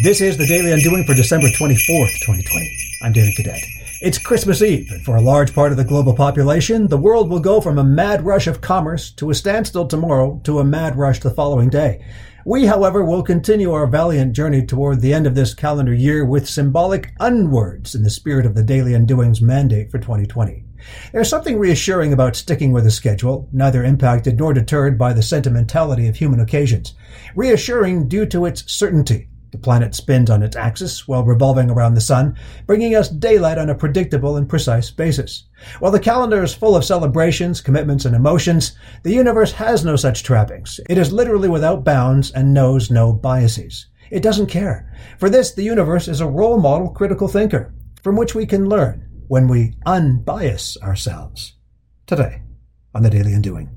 This is the Daily Undoing for December 24th, 2020. I'm David Cadet. It's Christmas Eve, and for a large part of the global population, the world will go from a mad rush of commerce to a standstill tomorrow to a mad rush the following day. We, however, will continue our valiant journey toward the end of this calendar year with symbolic unwords in the spirit of the Daily Undoing's mandate for 2020. There's something reassuring about sticking with a schedule, neither impacted nor deterred by the sentimentality of human occasions. Reassuring due to its certainty the planet spins on its axis while revolving around the sun, bringing us daylight on a predictable and precise basis. While the calendar is full of celebrations, commitments, and emotions, the universe has no such trappings. It is literally without bounds and knows no biases. It doesn't care. For this, the universe is a role model critical thinker from which we can learn when we unbias ourselves. Today, on the Daily Undoing.